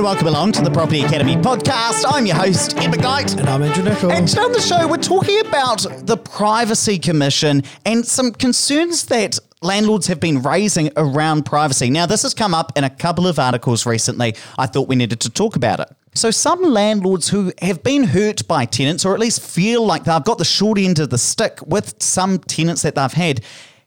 and welcome along to the Property Academy podcast. I'm your host, Ed McKnight. And I'm Andrew Nicol. And today on the show, we're talking about the Privacy Commission and some concerns that landlords have been raising around privacy. Now, this has come up in a couple of articles recently. I thought we needed to talk about it. So, some landlords who have been hurt by tenants, or at least feel like they've got the short end of the stick with some tenants that they've had,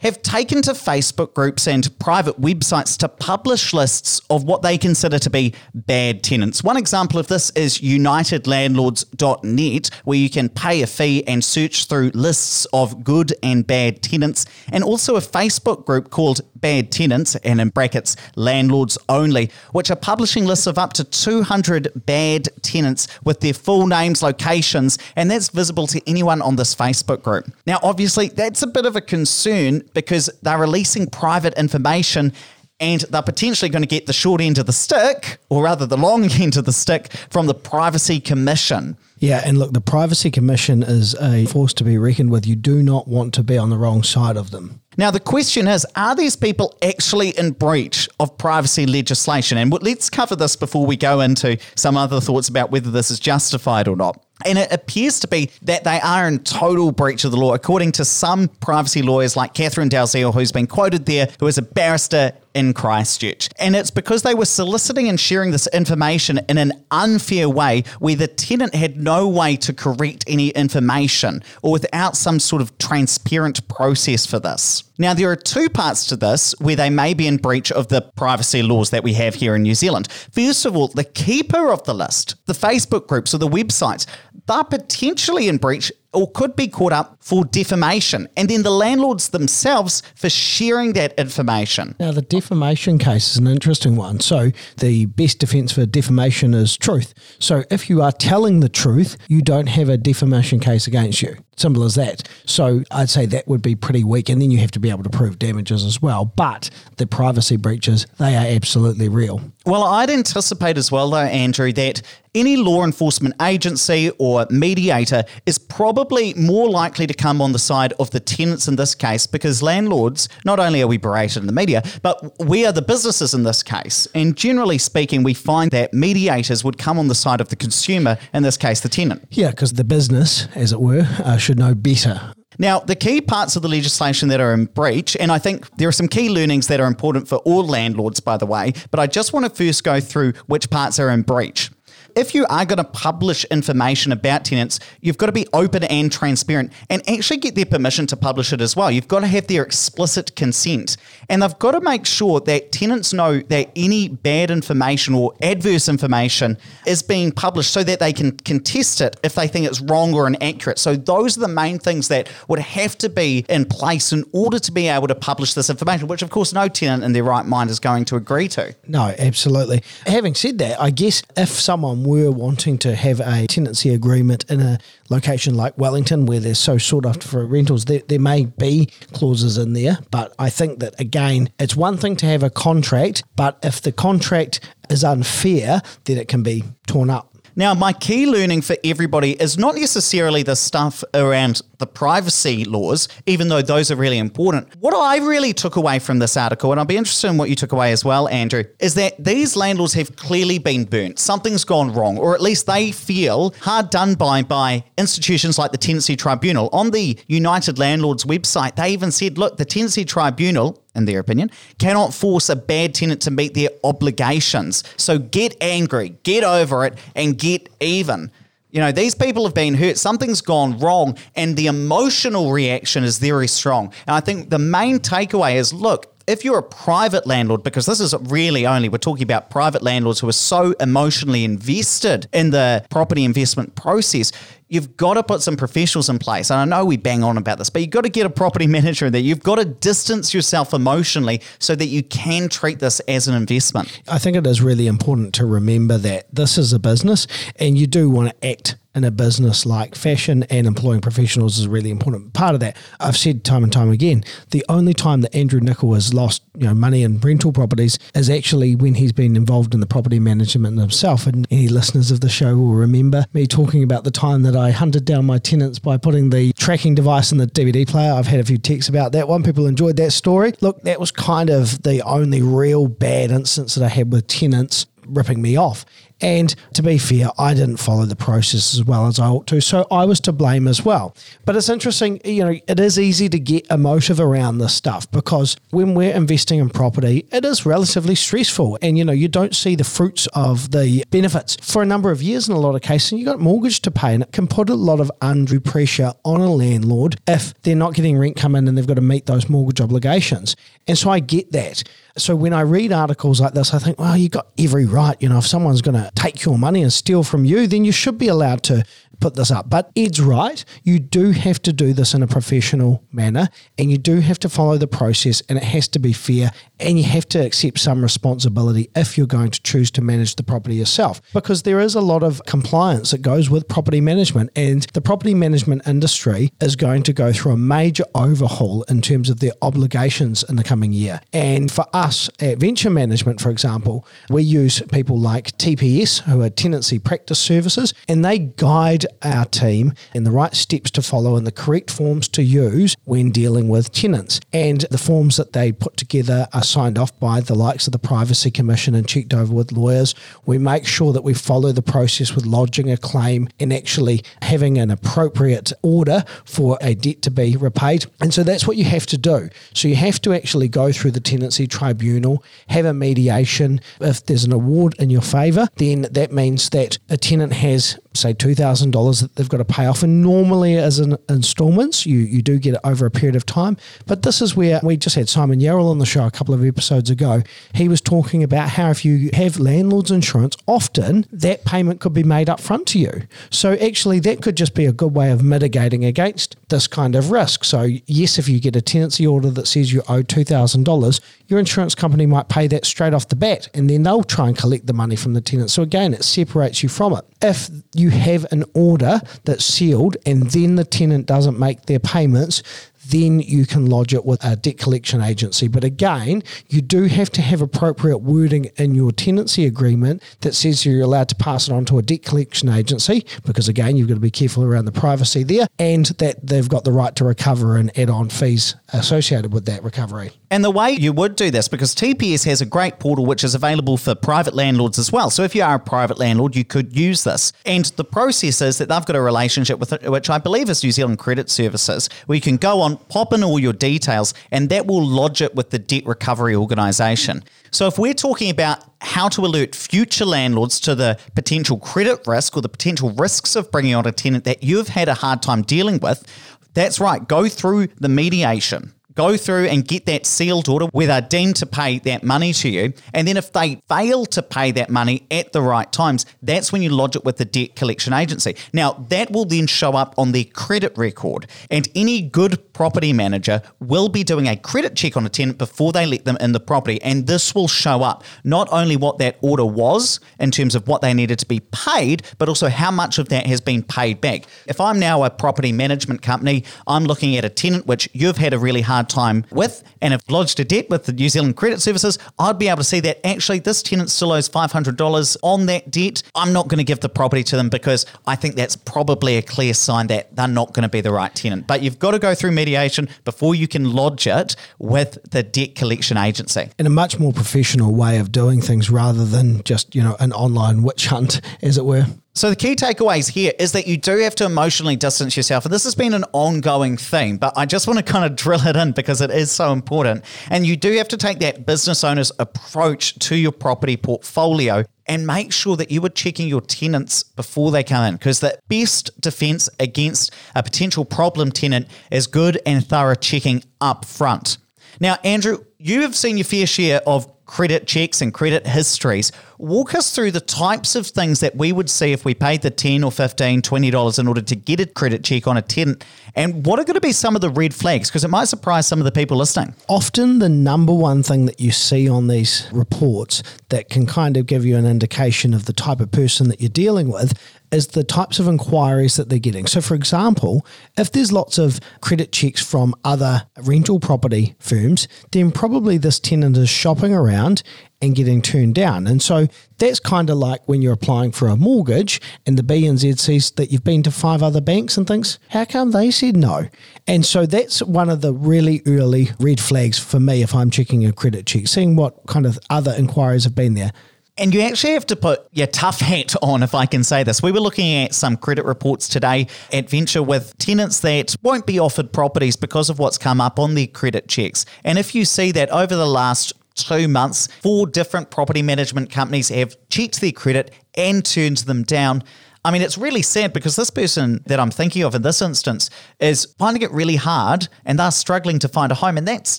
have taken to Facebook groups and private websites to publish lists of what they consider to be bad tenants. One example of this is unitedlandlords.net, where you can pay a fee and search through lists of good and bad tenants, and also a Facebook group called Bad Tenants, and in brackets, landlords only, which are publishing lists of up to 200 bad tenants with their full names, locations, and that's visible to anyone on this Facebook group. Now, obviously, that's a bit of a concern because they're releasing private information and they're potentially going to get the short end of the stick, or rather the long end of the stick, from the Privacy Commission. Yeah, and look, the Privacy Commission is a force to be reckoned with. You do not want to be on the wrong side of them. Now, the question is are these people actually in breach of privacy legislation? And let's cover this before we go into some other thoughts about whether this is justified or not. And it appears to be that they are in total breach of the law, according to some privacy lawyers like Kathryn Dalziel, who's been quoted there, who is a barrister in Christchurch. And it's because they were soliciting and sharing this information in an unfair way where the tenant had no way to correct any information or without some sort of transparent process for this. Now, there are two parts to this where they may be in breach of the privacy laws that we have here in New Zealand. First of all, the keeper of the list, the Facebook groups or the websites, they're potentially in breach or could be caught up for defamation, and then the landlords themselves for sharing that information. Now, the defamation case is an interesting one. So, the best defense for defamation is truth. So, if you are telling the truth, you don't have a defamation case against you. Simple as that. So I'd say that would be pretty weak. And then you have to be able to prove damages as well. But the privacy breaches, they are absolutely real. Well, I'd anticipate as well, though, Andrew, that any law enforcement agency or mediator is probably more likely to come on the side of the tenants in this case because landlords, not only are we berated in the media, but we are the businesses in this case. And generally speaking, we find that mediators would come on the side of the consumer, in this case, the tenant. Yeah, because the business, as it were, uh, should know better. Now, the key parts of the legislation that are in breach, and I think there are some key learnings that are important for all landlords, by the way, but I just want to first go through which parts are in breach if you are going to publish information about tenants, you've got to be open and transparent and actually get their permission to publish it as well. You've got to have their explicit consent. And they've got to make sure that tenants know that any bad information or adverse information is being published so that they can contest it if they think it's wrong or inaccurate. So those are the main things that would have to be in place in order to be able to publish this information, which of course no tenant in their right mind is going to agree to. No, absolutely. Having said that, I guess if someone were wanting to have a tenancy agreement in a location like Wellington where they're so sought after for rentals, there, there may be clauses in there. But I think that, again, it's one thing to have a contract, but if the contract is unfair, then it can be torn up. Now, my key learning for everybody is not necessarily the stuff around the privacy laws, even though those are really important. What I really took away from this article, and I'll be interested in what you took away as well, Andrew, is that these landlords have clearly been burnt. Something's gone wrong, or at least they feel hard done by by institutions like the Tenancy Tribunal. On the United Landlords website, they even said, look, the Tenancy Tribunal in their opinion, cannot force a bad tenant to meet their obligations. So get angry, get over it, and get even. You know, these people have been hurt, something's gone wrong, and the emotional reaction is very strong. And I think the main takeaway is look, if you're a private landlord, because this is really only, we're talking about private landlords who are so emotionally invested in the property investment process, you've got to put some professionals in place. And I know we bang on about this, but you've got to get a property manager in there. You've got to distance yourself emotionally so that you can treat this as an investment. I think it is really important to remember that this is a business and you do want to act in a business like fashion and employing professionals is a really important part of that. I've said time and time again, the only time that Andrew Nicol has lost you know money in rental properties is actually when he's been involved in the property management himself. And any listeners of the show will remember me talking about the time that I hunted down my tenants by putting the tracking device in the DVD player. I've had a few texts about that one. People enjoyed that story. Look, that was kind of the only real bad instance that I had with tenants ripping me off. And to be fair, I didn't follow the process as well as I ought to. So I was to blame as well. But it's interesting, you know, it is easy to get emotive around this stuff because when we're investing in property, it is relatively stressful. And, you know, you don't see the fruits of the benefits for a number of years in a lot of cases. And you've got mortgage to pay, and it can put a lot of undue pressure on a landlord if they're not getting rent come in and they've got to meet those mortgage obligations. And so I get that. So when I read articles like this, I think, well, you got every right. You know, if someone's going to take your money and steal from you, then you should be allowed to put this up. But Ed's right. You do have to do this in a professional manner and you do have to follow the process and it has to be fair and you have to accept some responsibility if you're going to choose to manage the property yourself because there is a lot of compliance that goes with property management and the property management industry is going to go through a major overhaul in terms of their obligations in the coming year. And for us at Venture Management, for example, we use people like TPS, who are Tenancy Practice Services, and they guide our team in the right steps to follow and the correct forms to use when dealing with tenants. And the forms that they put together are signed off by the likes of the Privacy Commission and checked over with lawyers. We make sure that we follow the process with lodging a claim and actually having an appropriate order for a debt to be repaid. And so that's what you have to do. So you have to actually go through the tenancy tribunal, have a mediation. If there's an award in your favour, then that means that a tenant has say $2,000 that they've got to pay off. And normally, as an installments, you, you do get it over a period of time. But this is where we just had Simon Yarrell on the show a couple of episodes ago. He was talking about how if you have landlord's insurance, often that payment could be made up front to you. So actually, that could just be a good way of mitigating against this kind of risk. So, yes, if you get a tenancy order that says you owe $2,000, your insurance company might pay that straight off the bat and then they'll try and collect the money from the tenant. So, again, it separates you from it. If you have an order that's sealed and then the tenant doesn't make their payments, then you can lodge it with a debt collection agency. But again, you do have to have appropriate wording in your tenancy agreement that says you're allowed to pass it on to a debt collection agency, because again, you've got to be careful around the privacy there, and that they've got the right to recover and add on fees associated with that recovery. And the way you would do this, because TPS has a great portal which is available for private landlords as well. So if you are a private landlord, you could use this. And the process is that they've got a relationship with it, which I believe is New Zealand Credit Services, where you can go on, pop in all your details, and that will lodge it with the debt recovery organisation. So if we're talking about how to alert future landlords to the potential credit risk or the potential risks of bringing on a tenant that you've had a hard time dealing with, that's right, go through the mediation go through and get that sealed order where they're deemed to pay that money to you. And then if they fail to pay that money at the right times, that's when you lodge it with the debt collection agency. Now, that will then show up on their credit record. And any good property manager will be doing a credit check on a tenant before they let them in the property. And this will show up not only what that order was in terms of what they needed to be paid, but also how much of that has been paid back. If I'm now a property management company, I'm looking at a tenant which you've had a really hard time with and have lodged a debt with the New Zealand Credit Services, I'd be able to see that actually this tenant still owes $500 on that debt. I'm not going to give the property to them because I think that's probably a clear sign that they're not going to be the right tenant. But you've got to go through mediation before you can lodge it with the debt collection agency. In a much more professional way of doing things rather than just, you know, an online witch hunt, as it were. So the key takeaways here is that you do have to emotionally distance yourself. And this has been an ongoing theme, but I just want to kind of drill it in because it is so important. And you do have to take that business owner's approach to your property portfolio and make sure that you are checking your tenants before they come in because the best defense against a potential problem tenant is good and thorough checking up front. Now, Andrew, you have seen your fair share of credit checks and credit histories. Walk us through the types of things that we would see if we paid the 10 or 15, 20 dollars in order to get a credit check on a tenant and what are going to be some of the red flags because it might surprise some of the people listening. Often the number one thing that you see on these reports that can kind of give you an indication of the type of person that you're dealing with is the types of inquiries that they're getting. So, for example, if there's lots of credit checks from other rental property firms, then probably this tenant is shopping around and getting turned down. And so that's kind of like when you're applying for a mortgage and the BNZ says that you've been to five other banks and thinks, how come they said no? And so that's one of the really early red flags for me if I'm checking a credit check, seeing what kind of other inquiries have been there. And you actually have to put your tough hat on, if I can say this. We were looking at some credit reports today at Venture with tenants that won't be offered properties because of what's come up on their credit checks. And if you see that over the last two months, four different property management companies have checked their credit and turned them down. I mean, it's really sad because this person that I'm thinking of in this instance is finding it really hard and they're struggling to find a home, and that's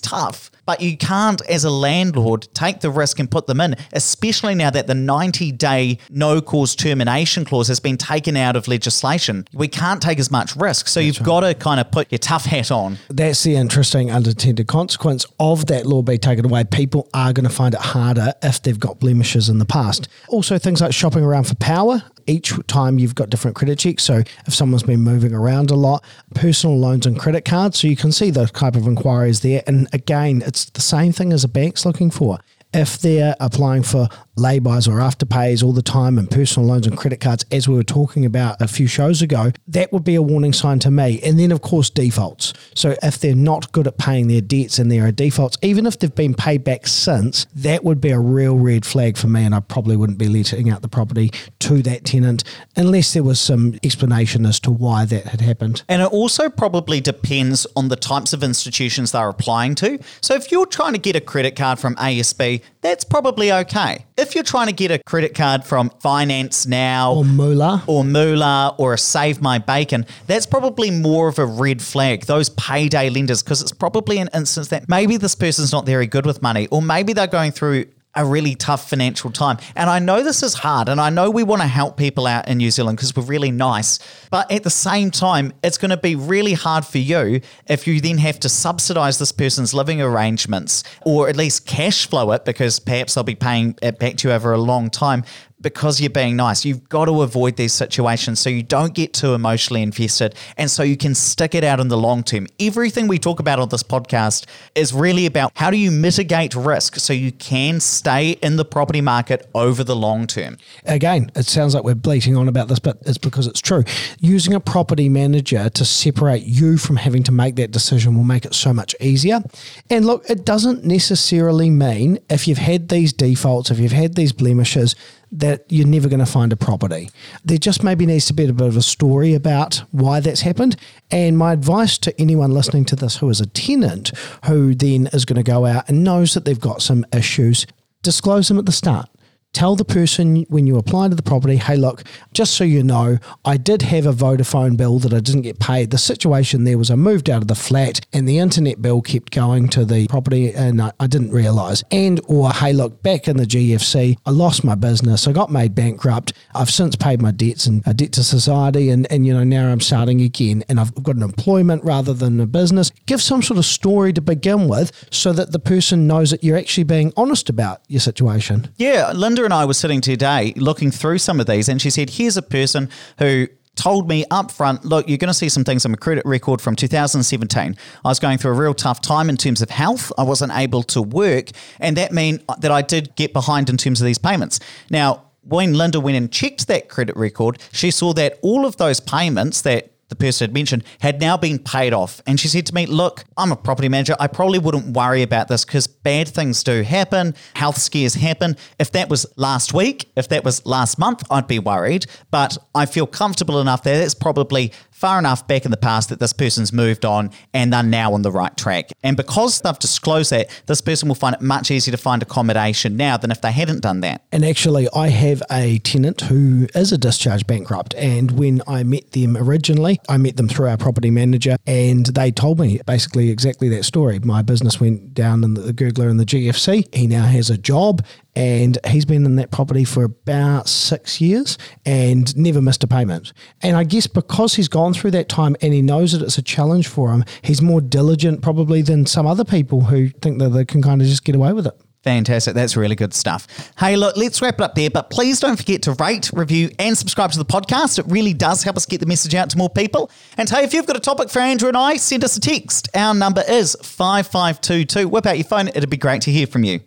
tough. But you can't, as a landlord, take the risk and put them in, especially now that the 90 day no cause termination clause has been taken out of legislation. We can't take as much risk. So you've got to kind of put your tough hat on. That's the interesting unintended consequence of that law being taken away. People are going to find it harder if they've got blemishes in the past. Also, things like shopping around for power. Each time you've got different credit checks. So if someone's been moving around a lot, personal loans and credit cards. So you can see those type of inquiries there. And again, it's the same thing as a bank's looking for. If they're applying for laybys or afterpays all the time and personal loans and credit cards, as we were talking about a few shows ago, that would be a warning sign to me. And then, of course, defaults. So if they're not good at paying their debts and there are defaults, even if they've been paid back since, that would be a real red flag for me. And I probably wouldn't be letting out the property to that tenant unless there was some explanation as to why that had happened. And it also probably depends on the types of institutions they're applying to. So if you're trying to get a credit card from ASB, that's probably okay. If you're trying to get a credit card from Finance Now Or Moola. or Moola or a Save My Bacon, that's probably more of a red flag. Those payday lenders, because it's probably an instance that maybe this person's not very good with money, or maybe they're going through a really tough financial time. And I know this is hard, and I know we want to help people out in New Zealand because we're really nice. But at the same time, it's going to be really hard for you if you then have to subsidize this person's living arrangements or at least cash flow it because perhaps they'll be paying it back to you over a long time because you're being nice. You've got to avoid these situations so you don't get too emotionally invested and so you can stick it out in the long term. Everything we talk about on this podcast is really about how do you mitigate risk so you can stay in the property market over the long term. Again, it sounds like we're bleating on about this, but it's because it's true. Using a property manager to separate you from having to make that decision will make it so much easier. And look, it doesn't necessarily mean if you've had these defaults, if you've had these blemishes, that you're never going to find a property. There just maybe needs to be a bit of a story about why that's happened. And my advice to anyone listening to this who is a tenant who then is going to go out and knows that they've got some issues, disclose them at the start. Tell the person when you apply to the property, hey, look, just so you know, I did have a Vodafone bill that I didn't get paid. The situation there was I moved out of the flat and the internet bill kept going to the property and I, I didn't realise. And, or, hey, look, back in the GFC, I lost my business. I got made bankrupt. I've since paid my debts and a debt to society. And, and, you know, now I'm starting again and I've got an employment rather than a business. Give some sort of story to begin with so that the person knows that you're actually being honest about your situation. Yeah, Linda and I were sitting today looking through some of these, and she said, Here's a person who told me up front, look, you're going to see some things on my credit record from 2017. I was going through a real tough time in terms of health. I wasn't able to work, and that meant that I did get behind in terms of these payments. Now, when Linda went and checked that credit record, she saw that all of those payments that the person had mentioned had now been paid off. And she said to me, Look, I'm a property manager. I probably wouldn't worry about this because bad things do happen, health scares happen. If that was last week, if that was last month, I'd be worried. But I feel comfortable enough that it's probably far enough back in the past that this person's moved on and they're now on the right track. And because they've disclosed that, this person will find it much easier to find accommodation now than if they hadn't done that. And actually, I have a tenant who is a discharge bankrupt. And when I met them originally, I met them through our property manager, and they told me basically exactly that story. My business went down in the Googler and the GFC. He now has a job and he's been in that property for about six years and never missed a payment. And I guess because he's gone through that time and he knows that it's a challenge for him, he's more diligent probably than some other people who think that they can kind of just get away with it. Fantastic. That's really good stuff. Hey, look, let's wrap it up there, but please don't forget to rate, review, and subscribe to the podcast. It really does help us get the message out to more people. And hey, if you've got a topic for Andrew and I, send us a text. Our number is 5522. Whip out your phone. It'd be great to hear from you.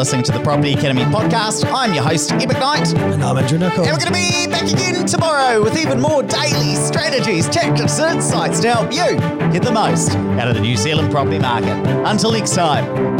Listening to the Property Academy podcast. I'm your host, Ed McKnight. And I'm Andrew Nichols. And we're going to be back again tomorrow with even more daily strategies, tactics, and insights to help you get the most out of the New Zealand property market. Until next time.